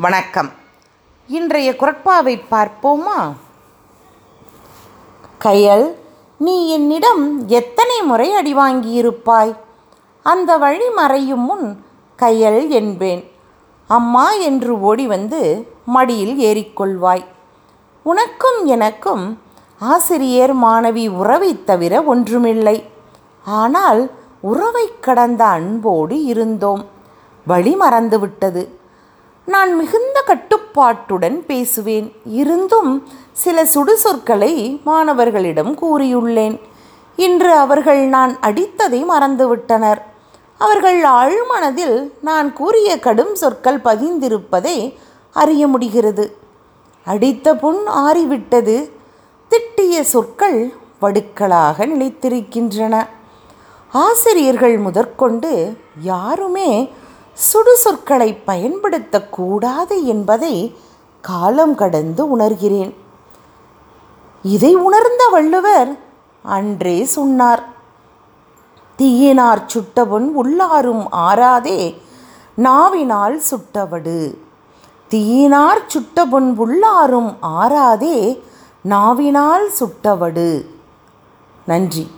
வணக்கம். இன்றைய குரட்பாவை பார்ப்போமா? கயல் நீ என்னிடம் எத்தனை முறை அடி வாங்கியிருப்பாய்? அந்த வழி மறையும் முன் கையல் என்பேன். அம்மா என்று ஓடி வந்து மடியில் ஏறிக்கொள்வாய். உனக்கும் எனக்கும் ஆசிரியர் மாணவி உறவைத் தவிர ஒன்றுமில்லை. ஆனால் உறவை கடந்த அன்போடு இருந்தோம். வழி மறந்துவிட்டது. நான் மிகுந்த கட்டுப்பாட்டுடன் பேசுவேன். இருந்தும் சில சுடுசொற்களை மாணவர்களிடம் கூறியுள்ளேன். இன்று அவர்கள் நான் அடித்ததை மறந்துவிட்டனர். அவர்கள் ஆழ்மனதில் நான் கூறிய கடும் சொற்கள் பதிந்திருப்பதை அறிய முடிகிறது. அடித்த புண் ஆறிவிட்டது. திட்டிய சொற்கள் வடுக்களாக நிலைத்திருக்கின்றன. ஆசிரியர்கள் முதற்கொண்டு யாருமே சுடுசொற்களை பயன்படுத்தக்கூடாது என்பதை காலம் கடந்து உணர்கிறேன். இதை உணர்ந்த வள்ளுவர் அன்றே சொன்னார் தீயினார் சுட்டவன் உள்ளாரும் ஆறாதே நாவினால் சுட்டவடு. தீயினார் சுட்டபொன் உள்ளாரும் ஆறாதே நாவினால் சுட்டவடு. நன்றி.